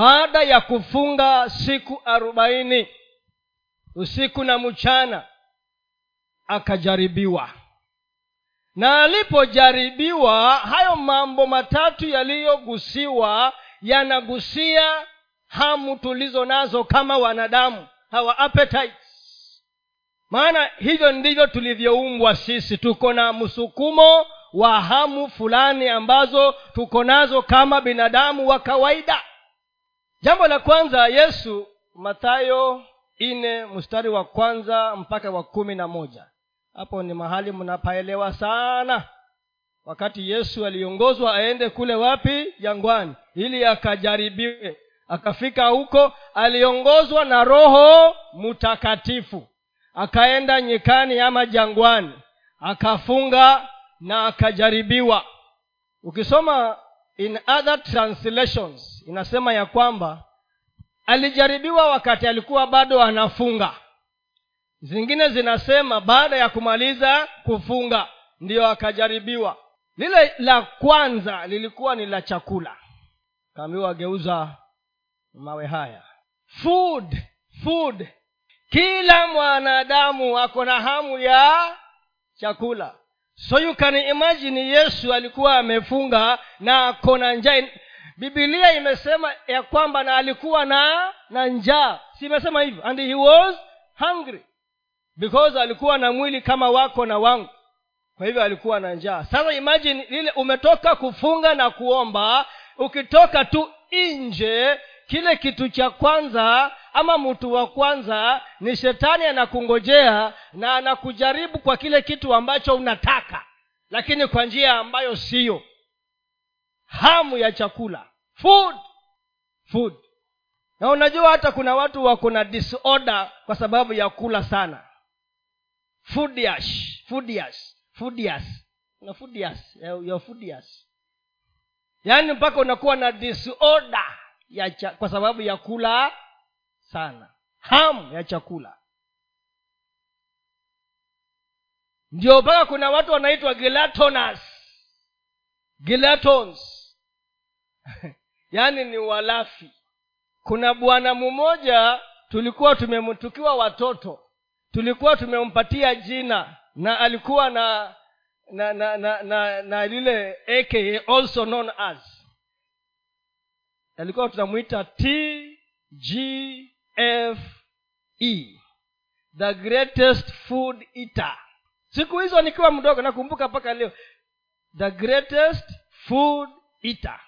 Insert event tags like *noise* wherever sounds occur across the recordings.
baada ya kufunga siku arobaini usiku na mchana akajaribiwa. Na alipojaribiwa hayo mambo matatu yaliyogusiwa yanagusia hamu tulizo nazo kama wanadamu hawa appetites. Maana hivyo ndivyo tulivyoumbwa sisi tuko na msukumo wa hamu fulani ambazo tuko nazo kama binadamu wa kawaida jambo la kwanza yesu mathayo ine mstari wa kwanza mpaka wa kumi na moja. Hapo ni mahali mnapaelewa sana. Wakati yesu aliongozwa aende kule wapi? Jangwani. Ili akajaribiwe. Akafika huko aliongozwa na roho mtakatifu. Akaenda nyikani ama jangwani. Akafunga na akajaribiwa. Ukisoma in other translations inasema ya kwamba alijaribiwa wakati alikuwa bado anafunga. Zingine zinasema baada ya kumaliza kufunga ndiyo akajaribiwa. Lile la kwanza lilikuwa ni la chakula. Kaambiwa geuza mawe haya. Food food. Kila mwanadamu ako na hamu ya chakula. So you can imagine yesu alikuwa amefunga na ako na njaa bibilia imesema ya kwamba na alikuwa na na njaa. Si imesema hivyo? And he was hungry. Because alikuwa na mwili kama wako na wangu. Kwa hivyo alikuwa na njaa. Sasa imagine ile umetoka kufunga na kuomba ukitoka tu nje kile kitu cha kwanza ama mtu wa kwanza ni shetani anakungojea na anakujaribu kwa kile kitu ambacho unataka lakini kwa njia ambayo siyo. Hamu ya chakula food. Food. Na unajua hata kuna watu wako na disorder kwa sababu ya kula sana. Foodiash foodiash foodias na foodias ya foodias yaani mpaka unakuwa na disorder ya cha, kwa sababu ya kula sana. Hamu ya chakula. Ndio mpaka kuna watu wanaitwa gelatonous. Gelatons *laughs* yaani ni walafi. Kuna bwana mmoja tulikuwa tumemtukiwa watoto. Tulikuwa tumempatia jina na alikuwa na na na na na, na lile aka also known as. Alikuwa tunamwita t g f e the greatest food eater. Siku hizo nikiwa mdogo nakumbuka mpaka leo. The greatest food eater.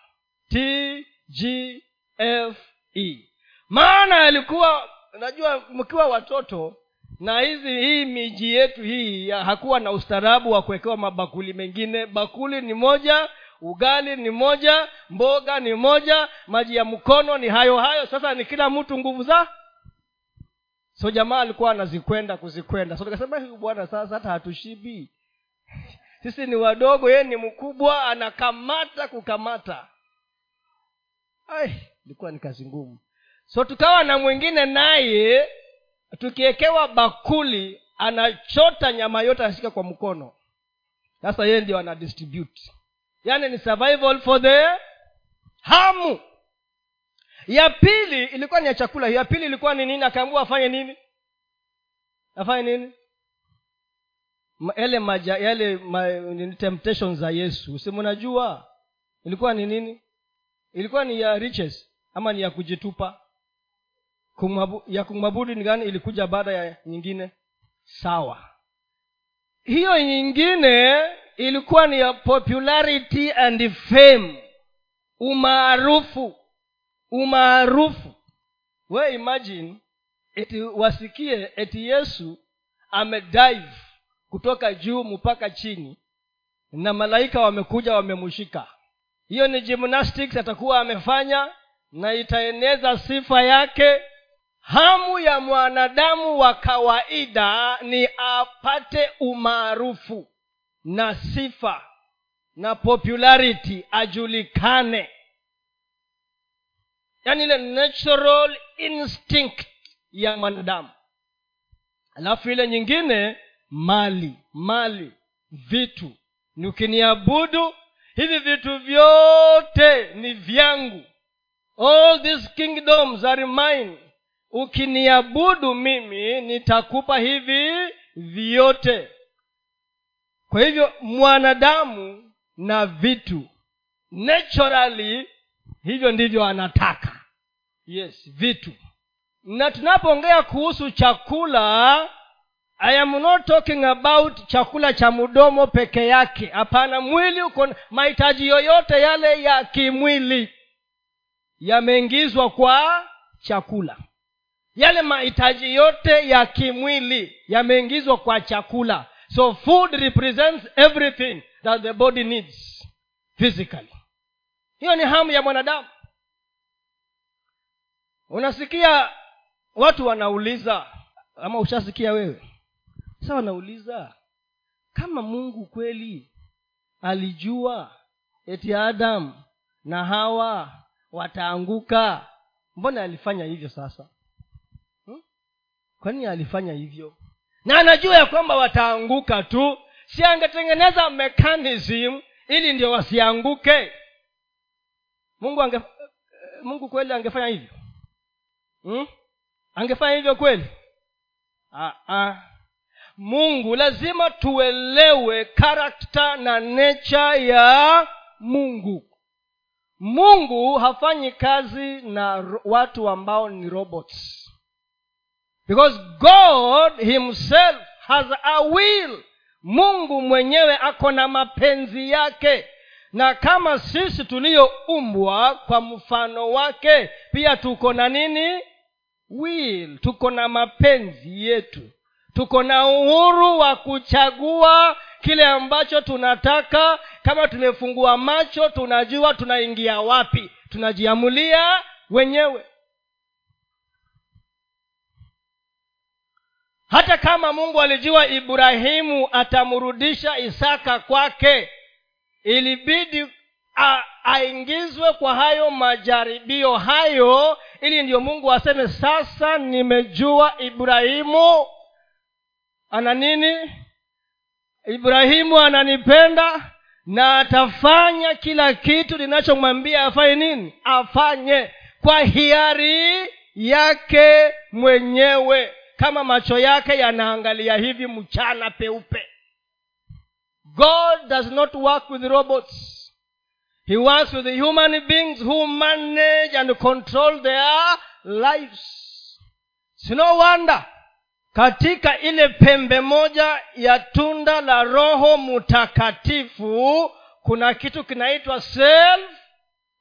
T g f e. Maana yalikuwa najua mkiwa watoto na hizi hii miji yetu hii hakuwa na ustaarabu wa kuwekewa mabakuli mengine. Bakuli ni moja ugali ni moja mboga ni moja maji ya mkono ni hayo hayo. Sasa ni kila mtu nguvu za? So jamaa alikuwa anazikwenda kuzikwenda. So tukasema huyu bwana sasa hata hatushibi. *laughs* Sisi ni wadogo yeye ni mkubwa anakamata kukamata ilikuwa ni kazi ngumu. So tukawa na mwingine naye tukiwekewa bakuli anachota nyama yote anashika kwa mkono. Sasa yeye ndio ana distribute. Yaani ni survival for the hamu. Ya pili ilikuwa ni ya chakula. Ya pili ilikuwa ni nini? Akaambua afanye nini? Afanye nini? Yale maja yale ma, temptation za yesu. Simunajua ilikuwa ni nini ilikuwa ni ya riches ama ni ya kujitupa. Kumabu, ya kumwabudu ni gani? Ilikuja baada ya nyingine. Sawa. Hiyo nyingine ilikuwa ni ya popularity and fame. Umaarufu. Umaarufu. We imagine eti wasikie eti yesu amedive kutoka juu mpaka chini na malaika wamekuja wamemshika hiyo ni gymnastics atakuwa amefanya na itaeneza sifa yake. Hamu ya mwanadamu wa kawaida ni apate umaarufu na sifa na popularity ajulikane. Yaani ile natural instinct ya mwanadamu. Alafu ile nyingine mali mali vitu. Ni ukiniabudu hivi vitu vyote ni vyangu. All these kingdoms are mine. Ukiniabudu mimi nitakupa hivi vyote. Kwa hivyo mwanadamu na vitu. Naturally hivyo ndivyo anataka. Yes vitu. Na tunapoongea kuhusu chakula i am not talking about chakula cha mdomo peke yake. Hapana mwili uko mahitaji yoyote yale ya kimwili. Yameingizwa kwa chakula. Yale mahitaji yote ya kimwili yameingizwa kwa chakula. So food represents everything that the body needs physically. Hiyo ni hamu ya mwanadamu. Unasikia watu wanauliza ama ushasikia wewe sa wanauliza kama mungu kweli alijua eti adamu na hawa wataanguka mbona alifanya hivyo sasa hmm? kwa alifanya hivyo na anajua ya kwamba wataanguka tu si angetengeneza mechanism ili ndio wasianguke mungu ange mungu kweli angefanya hivyo hmm? angefanya hivyo kweli ah, ah. Mungu. Lazima tuelewe karakta na necha ya mungu. Mungu hafanyi kazi na watu ambao ni robots. Because god himself has a will. Mungu mwenyewe ako na mapenzi yake. Na kama sisi tuliyoumbwa kwa mfano wake pia tuko na nini? Will. Tuko na mapenzi yetu tuko na uhuru wa kuchagua kile ambacho tunataka. Kama tumefungua macho tunajua tunaingia wapi. Tunajiamulia wenyewe. Hata kama mungu alijua ibrahimu atamrudisha isaka kwake ilibidi aingizwe kwa hayo majaribio hayo ili ndiyo mungu aseme sasa nimejua ibrahimu ana nini? Ibrahimu ananipenda na atafanya kila kitu ninachomwambia afanye nini? Afanye kwa hiari yake mwenyewe. Kama macho yake yanaangalia hivi mchana peupe. God does not work with robots. He works with human beings who manage and control their lives. It's no wonder katika ile pembe moja ya tunda la roho mtakatifu kuna kitu kinaitwa self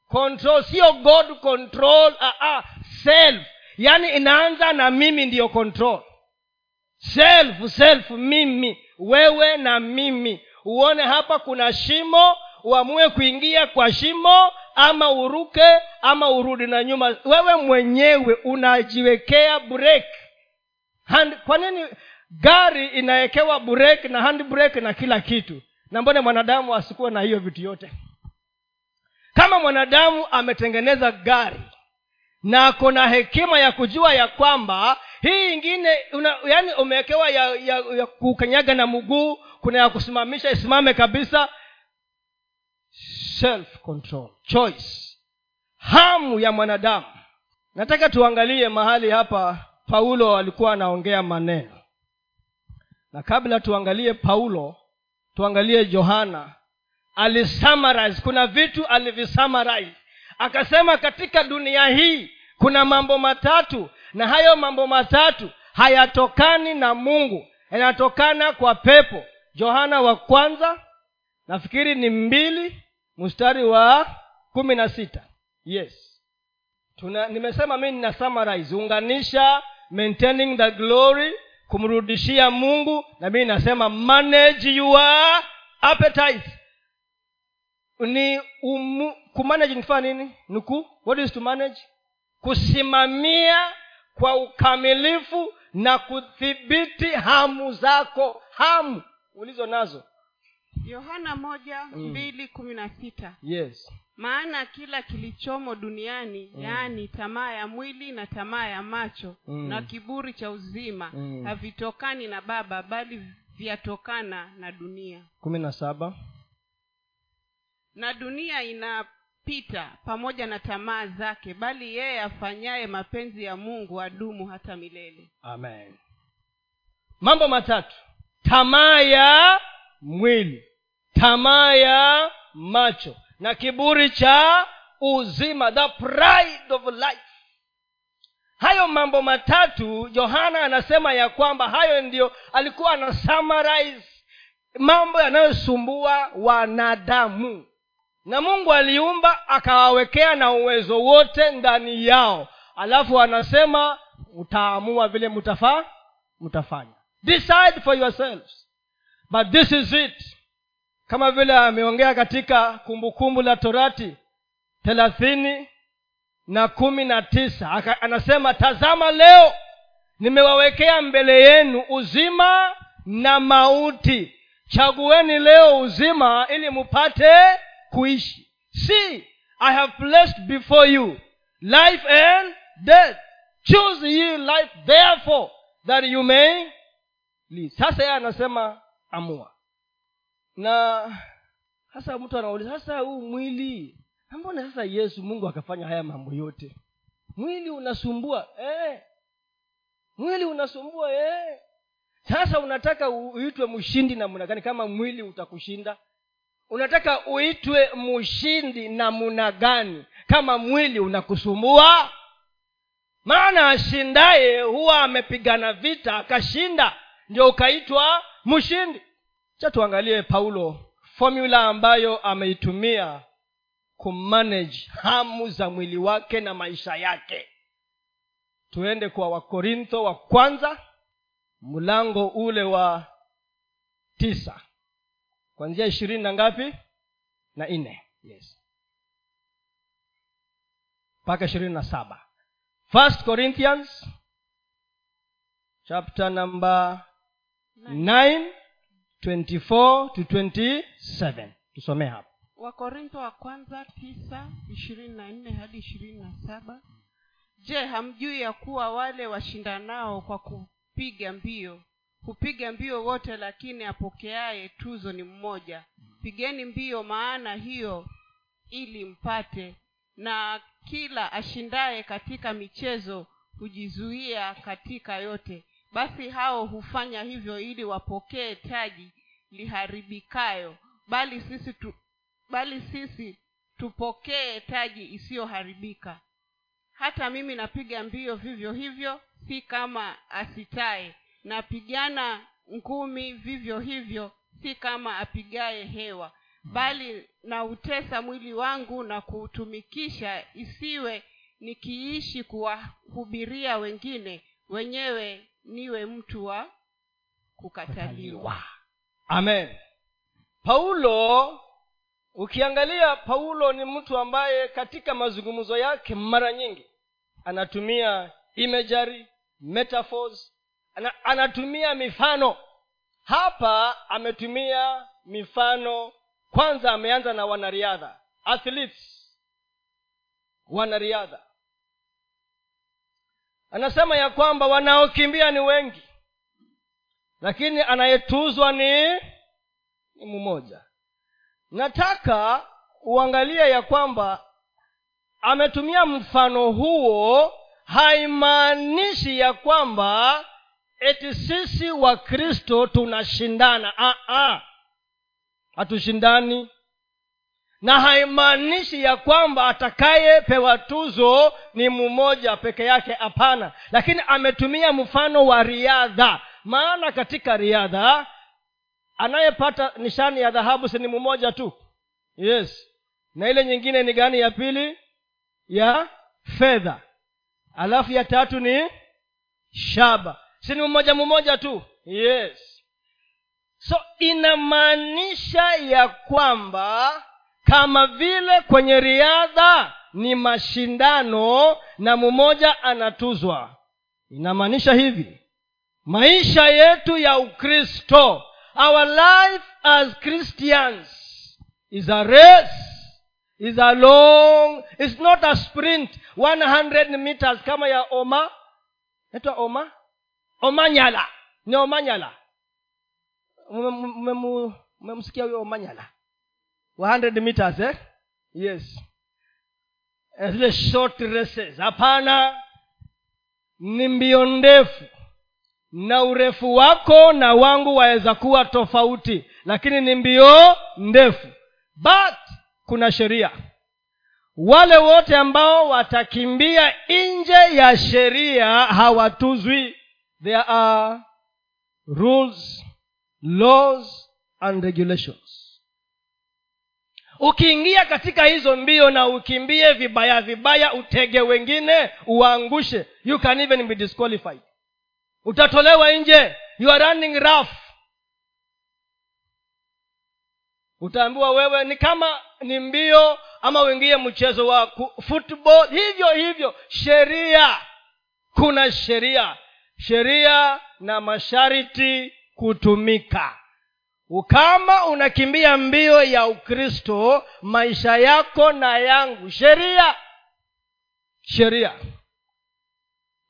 control. Sio god control uh, uh, self. Yaani inaanza na mimi ndiyo control. Self self mimi. Wewe na mimi. Uone hapa kuna shimo uamue kuingia kwa shimo ama uruke ama urudi na nyuma. Wewe mwenyewe unajiwekea break hand, kwa nini gari inawekewa break na hand break na kila kitu? Na mbone mwanadamu asikuwe na hiyo vitu yote? Kama mwanadamu ametengeneza gari na ako na hekima ya kujua ya kwamba hii ingine una, yaani umewekewa ya, ya, ya kukanyaga na mguu kuna ya kusimamisha isimame kabisa. Self control choice. Hamu ya mwanadamu. Nataka tuangalie mahali hapa paulo alikuwa anaongea maneno. Na kabla tuangalie paulo tuangalie johana. Alisamarize kuna vitu alivisamarize. Akasema katika dunia hii kuna mambo matatu na hayo mambo matatu hayatokani na mungu. Yanatokana kwa pepo. Johana wa kwanza nafikiri ni mbili mstari wa kumi na sita. Yes. Tuna, nimesema mi nina summarize unganisha maintaining the glory kumrudishia mungu na mii nasema manage your appetite. Ni umu, kumanage nifanya nini? Nuku what is to manage? Kusimamia kwa ukamilifu na kudhibiti hamu zako hamu ulizo nazo yohana moja Mm. mbili kumi na sita yes maana kila kilichomo duniani Mm. yaani tamaa ya mwili na tamaa ya macho Mm. na kiburi cha uzima Mm. havitokani na baba bali vyatokana na dunia kumi na saba na dunia inapita pamoja na tamaa zake bali yeye afanyaye mapenzi ya mungu adumu hata milele amen mambo matatu tamaa ya mwili tamaa ya macho na kiburi cha uzima the pride of life. Hayo mambo matatu yohana anasema ya kwamba hayo ndio alikuwa ana summarize mambo yanayosumbua wanadamu. Na mungu aliumba akawawekea na uwezo wote ndani yao. Alafu anasema utaamua vile mtafaa mtafanya decide for yourselves. But this is it kama vile ameongea katika kumbukumbu la torati thelathini na kumi na tisa anasema tazama leo nimewawekea mbele yenu uzima na mauti. Chagueni leo uzima ili mupate kuishi. See i have placed before you life and death. Choose ye life therefore that you may live. Sasa yeye anasema amua na hasa mtu anauliza sasa huu mwili mbona sasa yesu mungu akafanya haya mambo yote? Mwili unasumbua eh. mwili unasumbua eh. sasa unataka uitwe mshindi namna gani? Kama mwili utakushinda. Unataka uitwe mshindi namna gani? Kama mwili unakusumbua. Maana ashindaye huwa amepigana vita akashinda ndio ukaitwa mshindi cha tuangalie paulo fomula ambayo ameitumia kumanage hamu za mwili wake na maisha yake. Tuende kwa wakorintho wa kwanza mlango ule wa tisa. Kwanzia ishirini na ngapi? Na nne. Yes. Mpaka ishirini na saba. First corinthians chapter number 9 24 to 27 tusomee hapa. Wakorintho wa kwanza tisa ishirini na hadi ishirini na saba. Je hamjui ya kuwa wale washindanao kwa kupiga mbio? Hupiga mbio wote lakini apokeaye tuzo ni mmoja. Pigeni mbio maana hiyo ili mpate. Na kila ashindaye katika michezo hujizuia katika yote basi hao hufanya hivyo ili wapokee taji liharibikayo. Bali sisi tu, bali sisi tupokee taji isiyoharibika. Hata mimi napiga mbio vivyo hivyo si kama asitaye. Napigana ngumi vivyo hivyo si kama apigaye hewa. Bali nautesa mwili wangu na kuutumikisha isiwe nikiishi kuwahubiria wengine wenyewe niwe mtu wa kukataliwa. Amen. Paulo ukiangalia paulo ni mtu ambaye katika mazungumzo yake mara nyingi anatumia imagery metaphors ana, anatumia mifano. Hapa ametumia mifano. Kwanza ameanza na wanariadha athletes. Wanariadha anasema ya kwamba wanaokimbia ni wengi lakini anayetuzwa ni ni mmoja. Nataka uangalie ya kwamba ametumia mfano huo haimaanishi ya kwamba eti sisi wa kristo tunashindana. Ah, ah. hatushindani na haimaanishi ya kwamba atakayepewa tuzo ni mmoja peke yake hapana. Lakini ametumia mfano wa riadha. Maana katika riadha anayepata nishani ya dhahabu si ni mmoja tu. Yes. Na ile nyingine ni gani ya pili? Ya fedha. Alafu ya tatu ni shaba. Si ni mmoja mmoja tu. Yes. So inamaanisha ya kwamba kama vile kwenye riadha ni mashindano na mmoja anatuzwa. Inamaanisha hivi maisha yetu ya ukristo our life as christians is a race is a long is not a sprint. 100 meters kama ya oma naitwa oma? Omanyala. Ni omanyala. Mmemsikia huyo omanyala 100 meters eh? yes. Zile short races. Hapana. Ni mbio ndefu. Na urefu wako na wangu waweza kuwa tofauti. Lakini ni mbio ndefu. But kuna sheria. Wale wote ambao watakimbia nje ya sheria hawatuzwi. There are rules laws and regulations ukiingia katika hizo mbio na ukimbie vibaya vibaya utege wengine uwaangushe you can even be disqualified. Utatolewa nje. You are running rough. Utaambiwa wewe ni kama ni mbio ama uingie mchezo wa football. Hivyo hivyo. Sheria. Kuna sheria. Sheria na masharti kutumika kama unakimbia mbio ya ukristo maisha yako na yangu sheria. Sheria.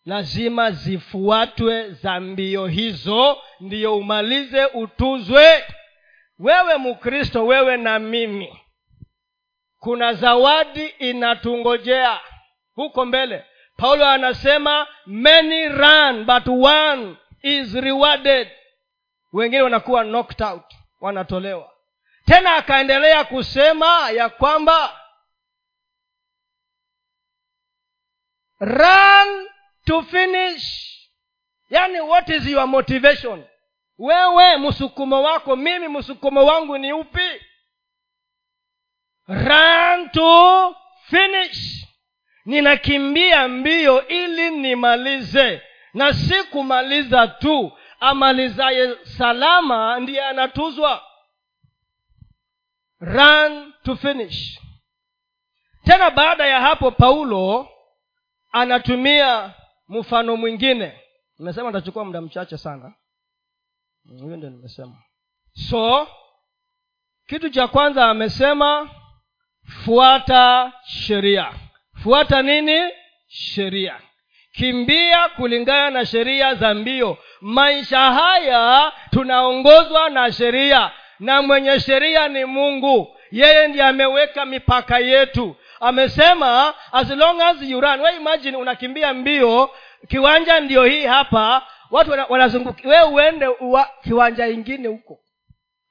Lazima zifuatwe za mbio hizo ndiyo umalize utuzwe. Wewe mkristo wewe na mimi kuna zawadi inatungojea. Huko mbele paulo anasema many run but one is rewarded wengine wanakuwa knocked out wanatolewa. Tena akaendelea kusema ya kwamba run to finish. Yani what is your motivation? Wewe msukumo wako mimi msukumo wangu ni upi? Run to finish. Ninakimbia mbio ili nimalize. Na si kumaliza tu amalizaye salama ndiye anatuzwa. Run to finish. Tena baada ya hapo paulo anatumia mfano mwingine. Nimesema atachukua muda mchache sana. Hiyo ndio nimesema. So kitu cha kwanza amesema fuata sheria. Fuata nini? Sheria kimbia kulingana na sheria za mbio. Maisha haya tunaongozwa na sheria na mwenye sheria ni mungu. Yeye ndiye ameweka mipaka yetu. Amesema as long as you run. We imagine unakimbia mbio kiwanja ndio hii hapa. Watu wana- wanazunguka we uende uwa, kiwanja ingine huko.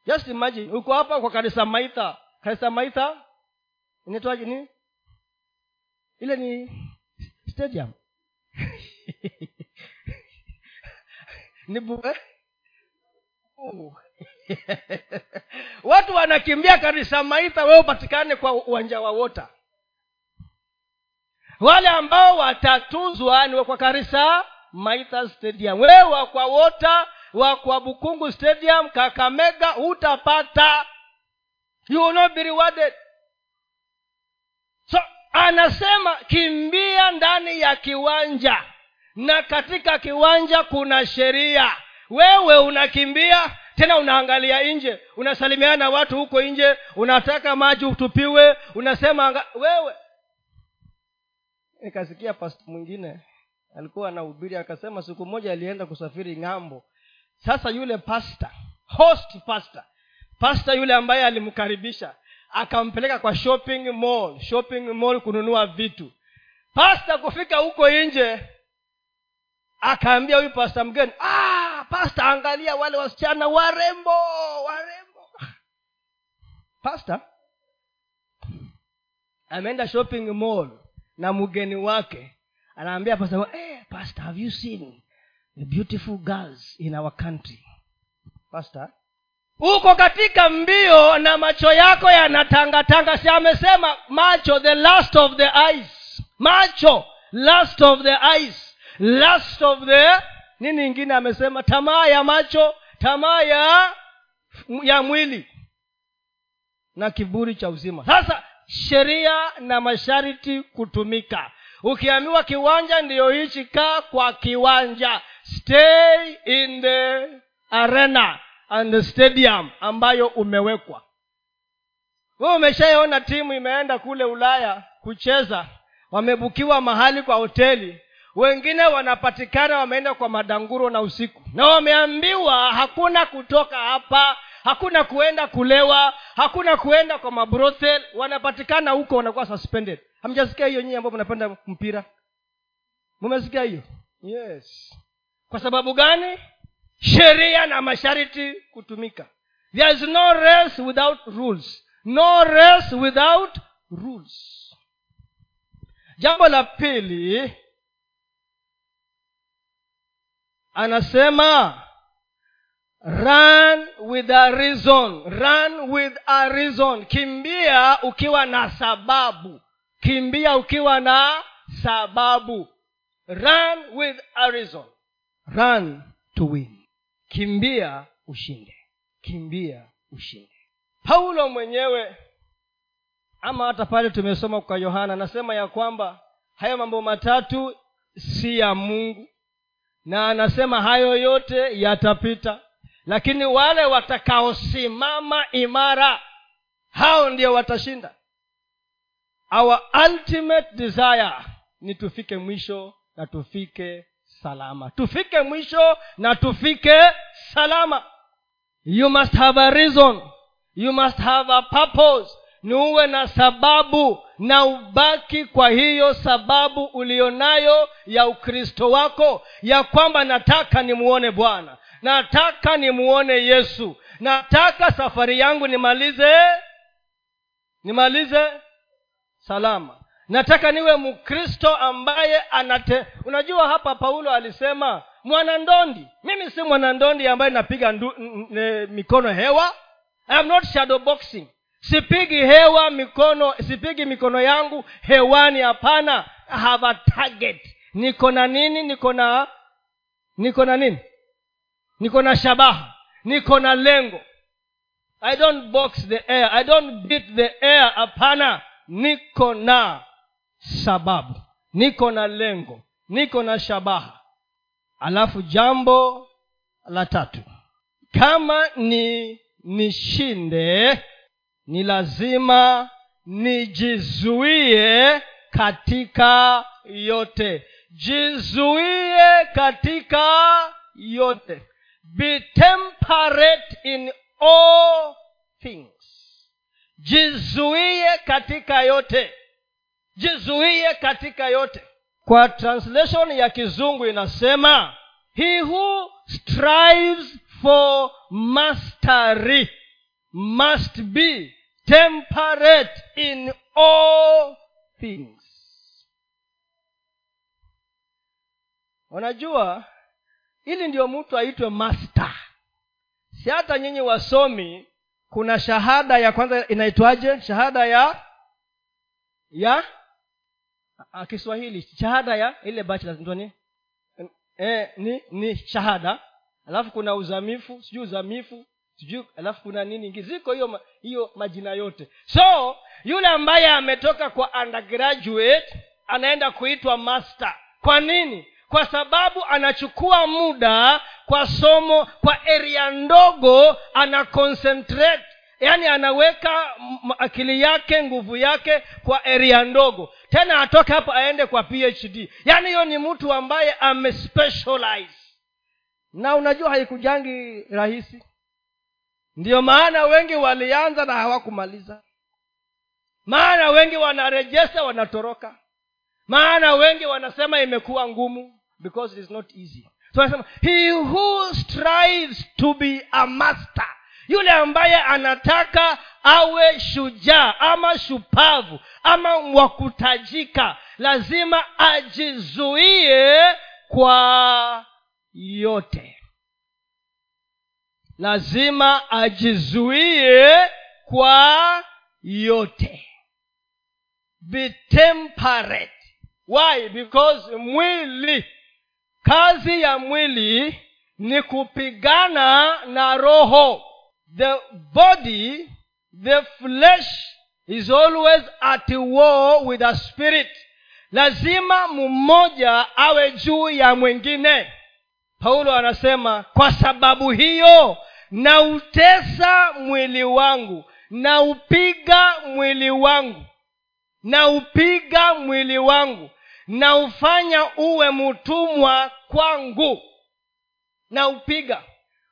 Just imagine uko hapa kwa kanisa maitha. Kanisa maitha inaitwaje nini ile ni stadium ni bu- eh? Oh. *laughs* watu wanakimbia kanisa maitha wee upatikane kwa uwanja wa wota wale ambao watatuzwa ni wa kwa karisa maitha stadium. Wewe wakwa wota wakwa bukungu stadium kakamega hutapata. You so anasema kimbia ndani ya kiwanja na katika kiwanja kuna sheria. Wewe unakimbia tena unaangalia nje. Unasalimiana na watu huko nje unataka maji utupiwe unasema anga, wewe. Nikasikia past mwingine alikuwa anahubiri akasema siku moja alienda kusafiri ng'ambo. Sasa yule pasta host pasta pasta yule ambaye alimkaribisha akampeleka kwa shopping mall shopping mall kununua vitu. Pasta kufika huko nje akaambia huyu pasta mgeni ah pasta angalia wale wasichana warembo warembo. *laughs* Pasta ameenda shopping mall na mgeni wake anaambia pasta eh, pastor have you seen the beautiful girls in our country? Pastor uko katika mbio na macho yako yanatangatanga. Si amesema macho the last of the eyes. Macho last of the eyes last of the nini ingine amesema? Tamaa ya macho tamaa ya ya mwili na kiburi cha uzima. Sasa sheria na masharti kutumika. Ukiambiwa kiwanja ndiyo hichi kaa kwa kiwanja. Stay in the arena and the stadium ambayo umewekwa. Wewe umeshaiona timu imeenda kule ulaya kucheza. Wamebukiwa mahali kwa hoteli wengine wanapatikana wameenda kwa madanguro na usiku. Na wameambiwa hakuna kutoka hapa hakuna kuenda kulewa hakuna kuenda kwa mabrothel. Wanapatikana huko wanakuwa suspended. Hamjasikia hiyo nyinyi ambao mnapenda mpira? Mumesikia hiyo? Yes. Kwa sababu gani? Sheria na masharti kutumika. There is no race without rules. No race without rules. Jambo la pili anasema run with a reason. Run with a reason. Kimbia ukiwa na sababu. Kimbia ukiwa na sababu. Run with a reason. Run to win. Kimbia ushinde. Kimbia ushinde. Paulo mwenyewe ama hata pale tumesoma kwa yohana anasema ya kwamba haya mambo matatu si ya mungu na anasema hayo yote yatapita. Lakini wale watakaosimama imara hao ndio watashinda. Our ultimate desire ni tufike mwisho na tufike salama. Tufike mwisho na tufike salama. You must have a reason. You must have a purpose ni uwe na sababu na ubaki kwa hiyo sababu ulionayo ya ukristo wako ya kwamba nataka nimuone bwana. Nataka nimuone yesu. Nataka safari yangu nimalize nimalize salama. Nataka niwe mkristo ambaye anate unajua hapa paulo alisema mwanandondi. Mimi si mwanandondi ambaye napiga ndu, n, n, mikono hewa. I am not shadow boxing sipigi hewa mikono sipigi mikono yangu hewani hapana. Have target. Niko na nini? Niko na niko na nini? Niko na shabaha. Niko na lengo. I don't box the air. I don't beat the air. Hapana. Niko na sababu. Niko na lengo. Niko na shabaha. Alafu jambo la tatu. Kama ni nishinde ni lazima nijizuie katika yote. Jizuie katika yote. Be temperate in all things. Jizuie katika yote. Jizuie katika yote. Kwa translation ya kizungu inasema he who strives for mastery must be temperate in all things. Unajua ili ndio mtu aitwe master si hata nyinyi wasomi kuna shahada ya kwanza inaitwaje? Shahada ya ya a, kiswahili shahada ya ile bachelor ni e, ni ni shahada. Alafu kuna uzamifu sijui uzamifu sijui alafu kuna nini? Ingi ziko hiyo hiyo majina yote. So yule ambaye ametoka kwa undergraduate anaenda kuitwa master. Kwa nini? Kwa sababu anachukua muda kwa somo kwa eria ndogo ana concentrate. Yaani anaweka akili yake nguvu yake kwa eria ndogo. Tena atoke hapo aende kwa phd yaani hiyo ni mtu ambaye amespecialize na unajua haikujangi rahisi ndiyo maana wengi walianza na hawakumaliza. Maana wengi wanarejesa wanatoroka. Maana wengi wanasema imekuwa ngumu because it is not easy. So anasema he who strives to be a master yule ambaye anataka awe shujaa ama shupavu ama wakutajika lazima ajizuie kwa yote lazima ajizuie kwa yote. Be temperate. Why? Because mwili kazi ya mwili ni kupigana na roho. The body the flesh is always at war with a spirit. Lazima mmoja awe juu ya mwingine. Paulo anasema kwa sababu hiyo nautesa mwili wangu. Naupiga mwili wangu. Naupiga mwili wangu. Naufanya uwe mtumwa kwangu. Naupiga.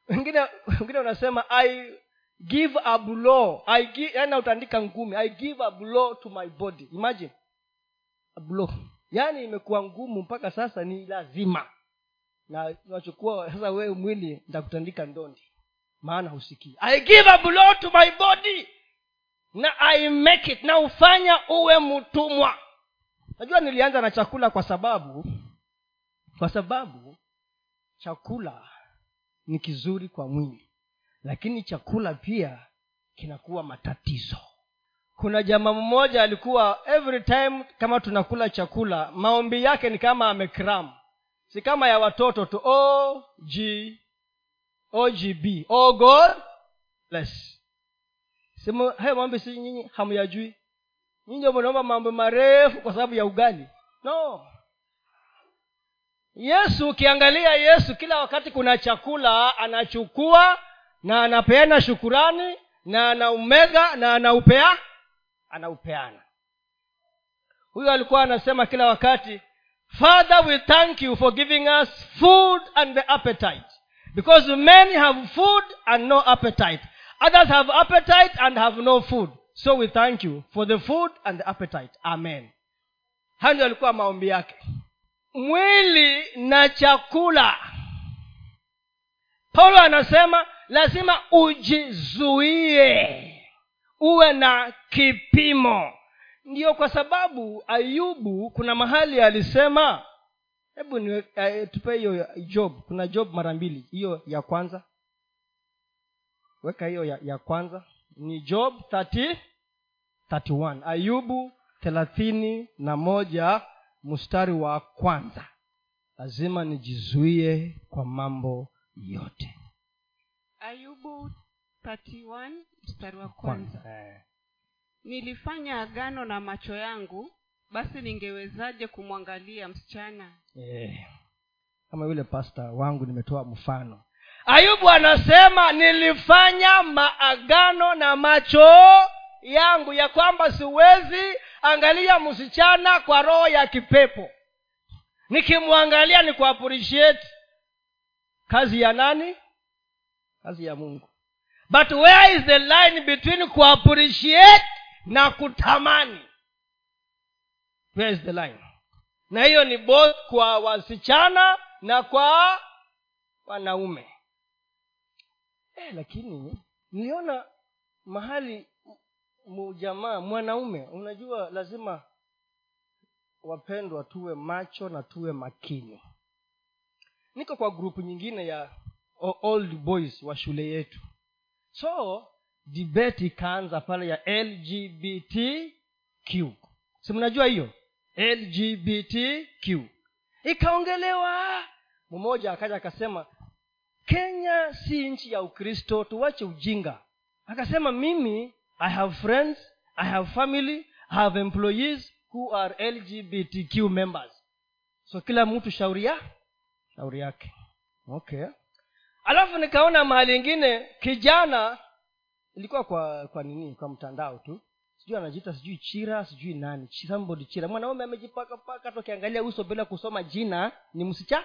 Wengine wengine unasema i give a blow I give, yani utaandika ngumi. I give a blow to my body. Imagine. Blow yaani imekuwa ngumu mpaka sasa ni lazima. Na unachukua sasa wewe mwili nitakutandika ndondi maana husikii. I give a blow to my body. Na i make it. Na ufanya uwe mtumwa. Najua nilianza na chakula kwa sababu kwa sababu chakula ni kizuri kwa mwili. Lakini chakula pia kinakuwa matatizo. Kuna jamaa mmoja alikuwa every time kama tunakula chakula maombi yake ni kama amekram si kama ya watoto tu. O g ogb oh god sema hayo mambo si nyinyi hamyajui nyinyi ndio mnaomba mambo marefu kwa sababu ya ugali. No. Yesu ukiangalia yesu kila wakati kuna chakula anachukua na anapeana shukurani na anaumega na anaupea anaupeana. Huyo alikuwa anasema kila wakati father we thank you for giving us food and the appetite because many have food and no appetite. Others have appetite and have no food. So we thank you for the food and the appetite. Amen. Hayo ndio alikuwa maombi yake. Mwili na chakula. Paulo anasema lazima ujizuie. Uwe na kipimo. Ndiyo kwa sababu ayubu kuna mahali alisema hebu uh, tupe hiyo job. Kuna job mara mbili. Hiyo ya kwanza. Weka hiyo ya, ya kwanza. Ni job 30, 31 ayubu thelathini na moja mstari wa kwanza. Lazima nijizuie kwa mambo yote. Ayubu 31 mstari wa kwanza. eh. nilifanya agano na macho yangu basi ningewezaje kumwangalia msichana? Eh. kama yule pasta wangu nimetoa mfano. Ayubu anasema nilifanya maagano na macho yangu ya kwamba siwezi angalia msichana kwa roho ya kipepo. Nikimwangalia ni kuappreciate kazi ya nani? Kazi ya mungu. But where is the line between kuappreciate na kutamani where the line na hiyo ni both kwa wasichana na kwa wanaume. Eh, lakini niliona mahali mjamaa mwanaume unajua lazima wapendwa tuwe macho na tuwe makini. Niko kwa grupu nyingine ya old boys wa shule yetu. So debate ikaanza pale ya lgbtq si mnajua hiyo lgbtq ikaongelewa mmoja akaja akasema kenya si nchi ya ukristo tuwache ujinga. Akasema mimi i have friends i have family i have employees who are lgbtq members. So kila mtu shauri ya shauri yake. Okay. Alafu nikaona mahali ingine kijana ilikuwa kwa kwa nini kwa mtandao tu sijui anajiita sijui chira sijui nani somebody chira. Mwanaume amejipakapaka hata ukiangalia uso bila kusoma jina ni msicha.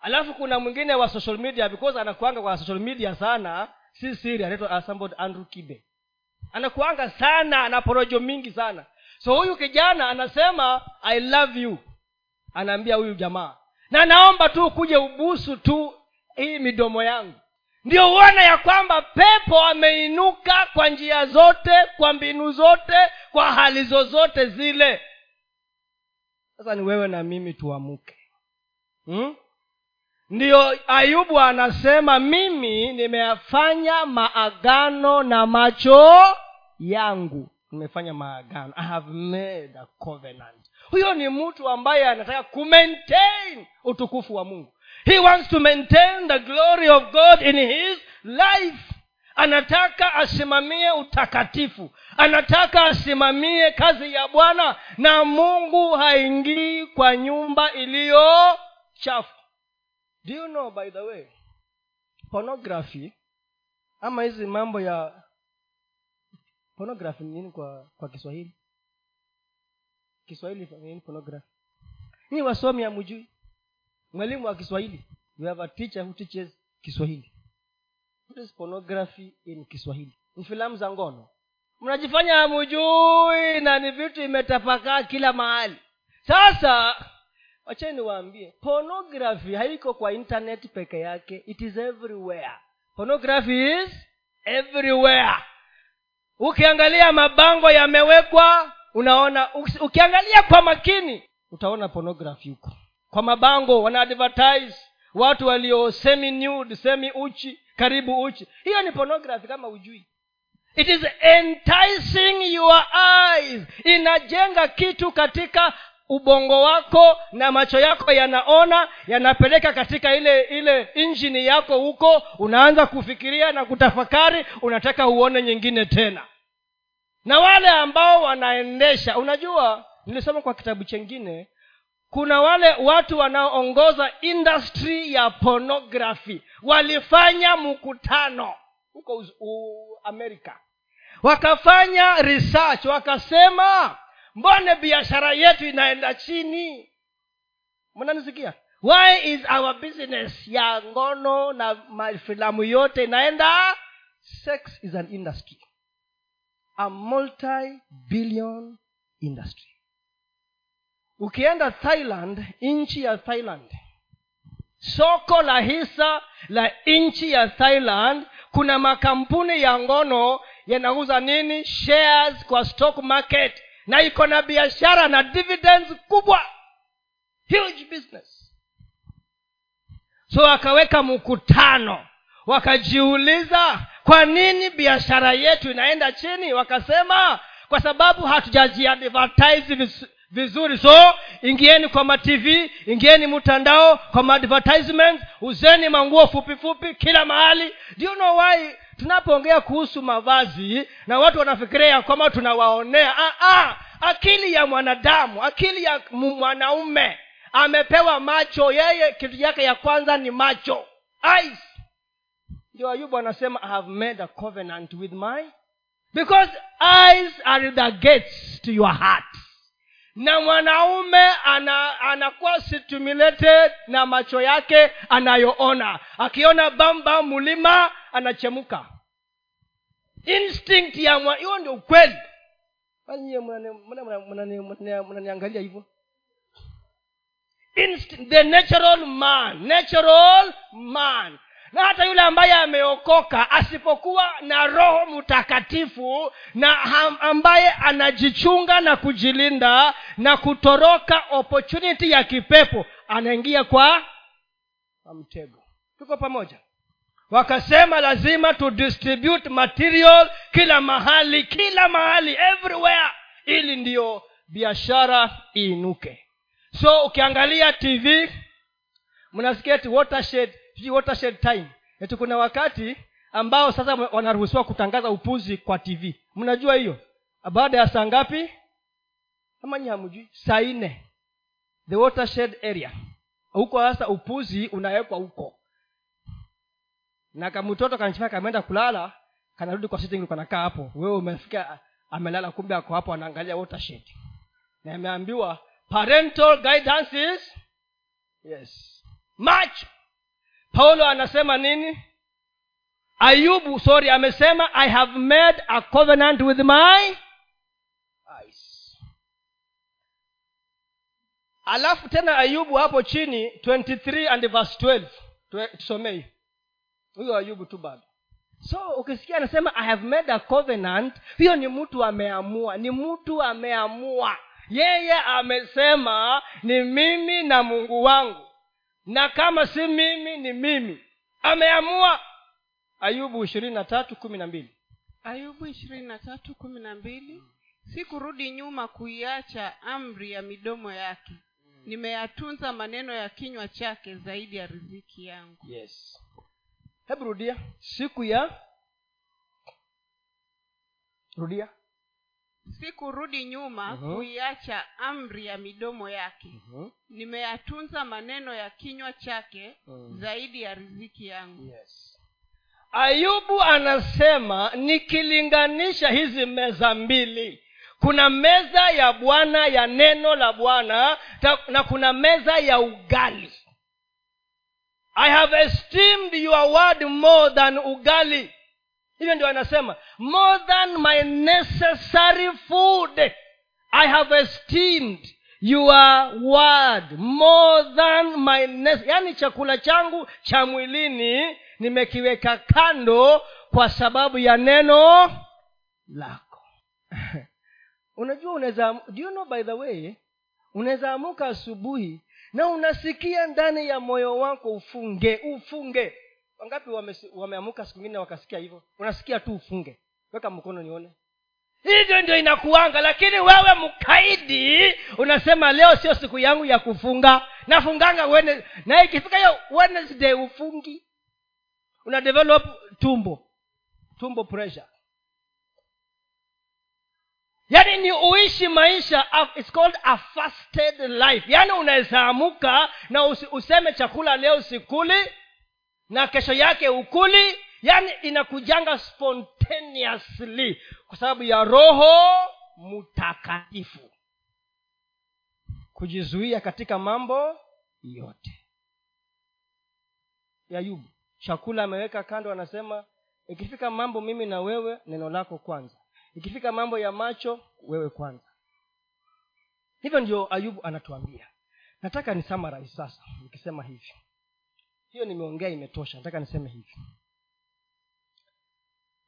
Alafu kuna mwingine wa social media because anakuanga kwa social media sana si siri anaitwa uh, somebody andrew kibe. Anakuanga sana ana porojo mingi sana. So huyu kijana anasema i love you. Anaambia huyu jamaa. Na naomba tu kuje ubusu tu hii midomo yangu ndio uone ya kwamba pepo ameinuka kwa njia zote kwa mbinu zote kwa hali zozote zile. Sasa ni wewe na mimi tuamuke hmm? ndiyo ayubu anasema mimi nimeyafanya maagano na macho yangu. Nimefanya maagano. I have made a covenant. Huyo ni mtu ambaye anataka kumaintain utukufu wa mungu he wants to maintain the glory of god in his life. Anataka asimamie utakatifu. Anataka asimamie kazi ya bwana na mungu haingii kwa nyumba iliyo chafu. Do you know by the way pornography ama hizi mambo ya pornography ni nini kwa kwa kiswahili? Kiswahili nini pornography? Ni wasomi amujui mwalimu wa kiswahili. You have a teacher who teaches kiswahili. Is pornography in kiswahili? Ni filamu za ngono. Mnajifanya hamujui na ni vitu imetapakaa kila mahali. Sasa wacheni niwaambie pornography haiko kwa internet peke yake. It is everywhere. Pornography is everywhere. Ukiangalia mabango yamewekwa unaona ukiangalia kwa makini utaona pornography huko kwa mabango wana advertise watu walio semi nude semi uchi karibu uchi. Hiyo ni pornography kama ujui it is enticing your eyes. Inajenga kitu katika ubongo wako na macho yako yanaona yanapeleka katika ile ile injini yako huko. Unaanza kufikiria na kutafakari unataka uone nyingine tena. Na wale ambao wanaendesha unajua nilisoma kwa kitabu chengine kuna wale watu wanaoongoza industry ya pornography. Walifanya mkutano huko amerika. Wakafanya research wakasema mbone biashara yetu inaenda chini? Mnanisikia? Why is our business ya ngono na mafilamu yote inaenda sex is an industry. A multi-billion industry ukienda thailand nchi ya thailand. Soko la hisa la nchi ya thailand kuna makampuni ya ngono yanauza nini? Shares kwa stock market. Na iko na biashara na dividends kubwa. Huge business. So wakaweka mkutano. Wakajiuliza kwa nini biashara yetu inaenda chini? Wakasema kwa sababu hatujajiadvertise vizuri so ingieni kwa matv ingieni mtandao kwa maadvertisement uzeni manguo fupi fupi kila mahali. Do you know why? Tunapoongea kuhusu mavazi na watu wanafikiria kwamba tunawaonea ah, ah, akili ya mwanadamu akili ya mwanaume amepewa macho yeye kitu yake ya kwanza ni macho eyes. Ndio ayubu anasema i have made a covenant with my because eyes are the gates to your heart na mwanaume ana anakuwa stimulated na macho yake anayoona. Akiona bamba mlima anachemuka. Instinct ya hiyo ndio ukweli. Mnaniangalia hivyo? The natural man natural man na hata yule ambaye ameokoka asipokuwa na roho mtakatifu na ambaye anajichunga na kujilinda na kutoroka opportunity ya kipepo anaingia kwa mtego. Tuko pamoja? Wakasema lazima to distribute material kila mahali kila mahali everywhere ili ndiyo biashara iinuke. So ukiangalia tv mnasikia watershed sijui watershed time. Eti kuna wakati ambao sasa wanaruhusiwa kutangaza upuzi kwa tv mnajua hiyo? Baada ya saa ngapi? Ama nyi hamjui? Saa nne. The watershed area. Huko sasa upuzi unawekwa huko. Na kamtoto kanachifaa kameenda kulala kanarudi kwa sitting kanakaa hapo. Wewe umefika amelala kumbe ako hapo anaangalia watershed na ameambiwa parental guidance yes much paulo anasema nini? Ayubu sorry amesema i have made a covenant with my eyes. Alafu tena ayubu hapo chini 23 and verse 12 tusomei huyo ayubu tu bado. So ukisikia anasema i have made a covenant hiyo ni mtu ameamua ni mtu ameamua. Yeye amesema ni mimi na mungu wangu na kama si mimi ni mimi. Ameamua. Ayubu ishirini na tatu kumi na mbili. Ayubu ishirini na tatu kumi na mbili. Si kurudi nyuma kuiacha amri ya midomo yake. Nimeyatunza maneno ya kinywa chake zaidi ya riziki yangu. Yes. Hebu rudia. Siku ya rudia si nyuma Mhm. kuiacha amri ya midomo yake uh-huh. nimeyatunza maneno ya kinywa chake Mm. zaidi ya riziki yangu yes ayubu anasema nikilinganisha hizi meza mbili kuna meza ya bwana ya neno la bwana na kuna meza ya ugali i have esteemed your word more than ugali hivyo ndio anasema more than my necessary food i have esteemed your word. More than my nece- yaani chakula changu cha mwilini nimekiweka kando kwa sababu ya neno lako. *laughs* Unajua unaweza do you know by the way unaweza amuka asubuhi na unasikia ndani ya moyo wako ufunge ufunge wangapi wameamuka siku ingine wakasikia hivyo? Unasikia tu ufunge. Weka mkono nione. Hivyo ndio inakuanga lakini wewe mkaidi unasema leo sio siku yangu ya kufunga. Nafunganga na ikifika hiyo wednesday ufungi. Una develop tumbo. Tumbo pressure. Yaani ni uishi maisha it's called a fasted life. Yaani unaweza amuka na useme chakula leo sikuli na kesho yake ukuli yaani inakujanga spontaneously kwa sababu ya roho mtakatifu kujizuia katika mambo yote. Yayubu chakula ameweka kando anasema ikifika mambo mimi na wewe neno lako kwanza. Ikifika mambo ya macho wewe kwanza. Hivyo ndio ayubu anatuambia. Nataka ni summarize sasa nikisema hivi hiyo nimeongea imetosha nataka niseme hivi.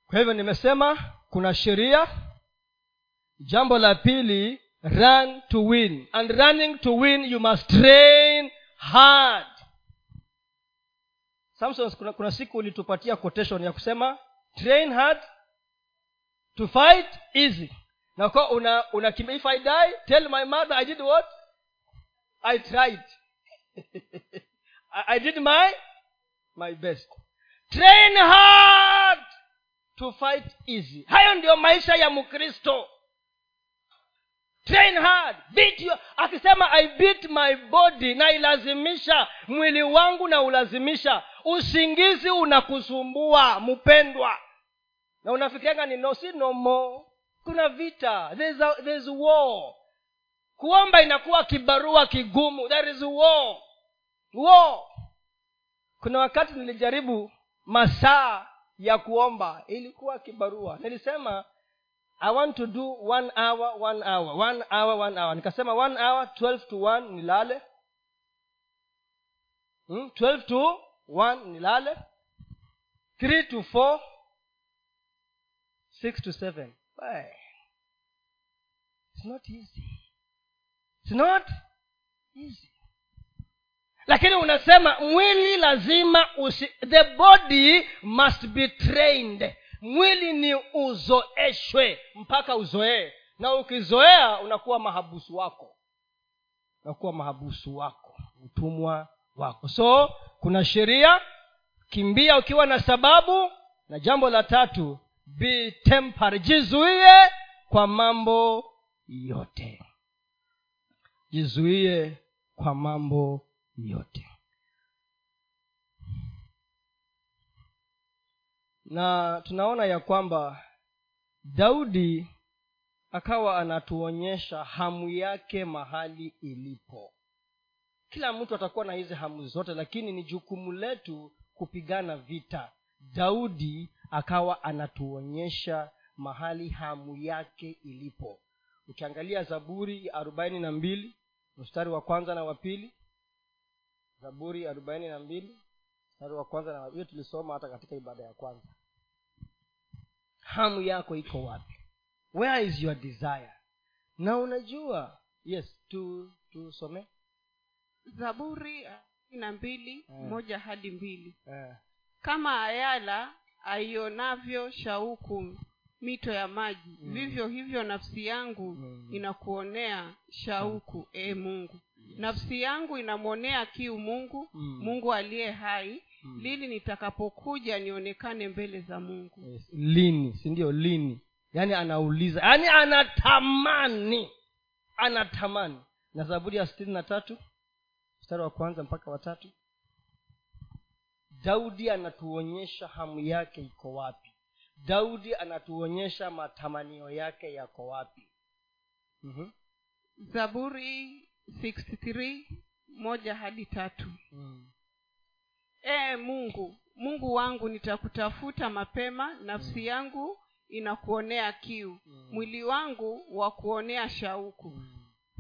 Kwa hivyo nimesema kuna sheria. Jambo la pili run to win. And running to win you must train hard. Samson kuna, kuna siku ulitupatia quotation ya kusema train hard to fight easy. Na kwa una, una if i die tell my mother i did what? I tried I, did my my best. Train hard to fight easy. Hayo ndiyo maisha ya mkristo. Train hard. Beat your, akisema i beat my body nailazimisha mwili wangu na ulazimisha. Usingizi unakusumbua mpendwa. Na unafikirianga ni no si nomo kuna vita. There's, a, there's war. Kuomba inakuwa kibarua kigumu. There is war. War kuna wakati nilijaribu masaa ya kuomba ilikuwa kibarua. Nilisema i want to do one hour one hour one hour one hour. Nikasema one hour 12 to one nilale. Hmm? 12 to one nilale. Three to 4 6 to seven. Why? it's not easy. It's not easy lakini unasema mwili lazima usi, the body must be trained. Mwili ni uzoeshwe mpaka uzoee. Na ukizoea unakuwa mahabusu wako. Unakuwa mahabusu wako mtumwa wako. So kuna sheria kimbia ukiwa na sababu. Na jambo la tatu be temper jizuie kwa mambo yote. Jizuie kwa mambo yote. Na tunaona ya kwamba daudi akawa anatuonyesha hamu yake mahali ilipo. Kila mtu atakuwa na hizi hamu zote lakini ni jukumu letu kupigana vita. Daudi akawa anatuonyesha mahali hamu yake ilipo. Ukiangalia zaburi arobaini na mbili mstari wa kwanza na wa pili zaburi arobaini na mbili mstari wa kwanza na hiyo tulisoma hata katika ibada ya kwanza hamu yako iko wapi where is your desire na unajua yes tu tusome zaburi arobaini na mbili yeah. moja hadi mbili yeah. kama ayala aionavyo shauku mito ya maji Mm. vivyo hivyo nafsi yangu Mm. inakuonea shauku e mungu nafsi yangu inamwonea kiu mungu Mm. mungu aliye hai Mm. lini nitakapokuja nionekane mbele za mungu yes. lini si ndio lini yaani anauliza yaani anatamani anatamani na zaburi ya sitini na tatu mstari wa kwanza mpaka watatu daudi anatuonyesha hamu yake iko wapi daudi anatuonyesha matamanio yake yako wapi mm-hmm. zaburi 63 moja hadi tatu. Mm. ee mungu mungu wangu nitakutafuta mapema nafsi yangu inakuonea kiu. Mwili wangu wa kuonea shauku.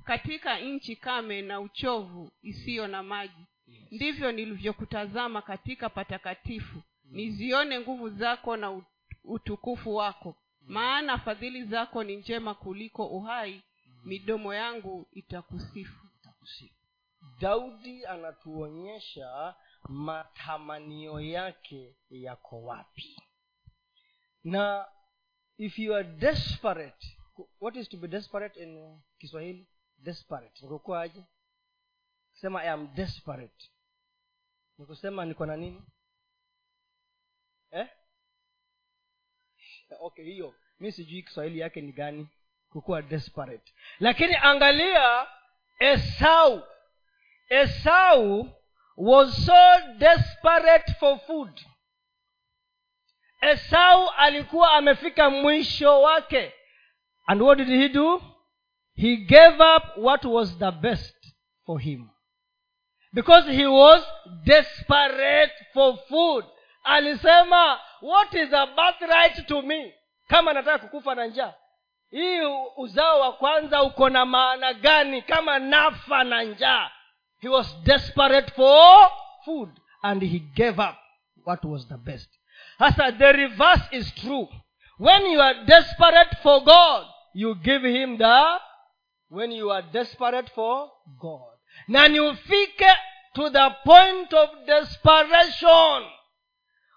Katika nchi kame na uchovu isiyo na maji. Ndivyo nilivyokutazama katika patakatifu. Nizione nguvu zako na utukufu wako. Maana fadhili zako ni njema kuliko uhai midomo yangu itakusifu. Daudi anatuonyesha matamanio yake yako wapi. Na if you are desperate what is to be desperate in kiswahili? Desperate. Nikukuaje? Kusema i am desperate. Nikusema niko na nini? Eh? okay hiyo. Mi sijui kiswahili yake ni gani kukuwa desperate. Lakini angalia esau. Esau was so desperate for food. Esau alikuwa amefika mwisho wake. And what did he do? He gave up what was the best for him. Because he was desperate for food. Alisema what is a birthright to me? Kama nataka kukufa na njaa hii uzao wa kwanza uko na maana gani? Kama nafa na njaa he was desperate for food and he gave up what was the best. Hasa the reverse is true. When you are desperate for god you give him the when you are desperate for god. Na ni ufike to the point of desperation.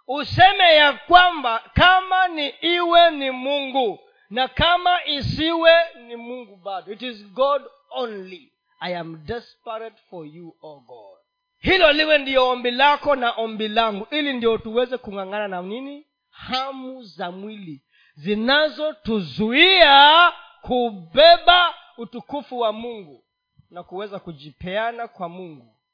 Useme ya kwamba kama ni iwe ni mungu na kama isiwe ni mungu bado. It is god only. I am desperate for you o god. Hilo liwe ndiyo ombi lako na ombi langu. Ili ndio tuweze kung'ang'ana na nini? Hamu za mwili. Zinazotuzuia kubeba utukufu wa mungu na kuweza kujipeana kwa mungu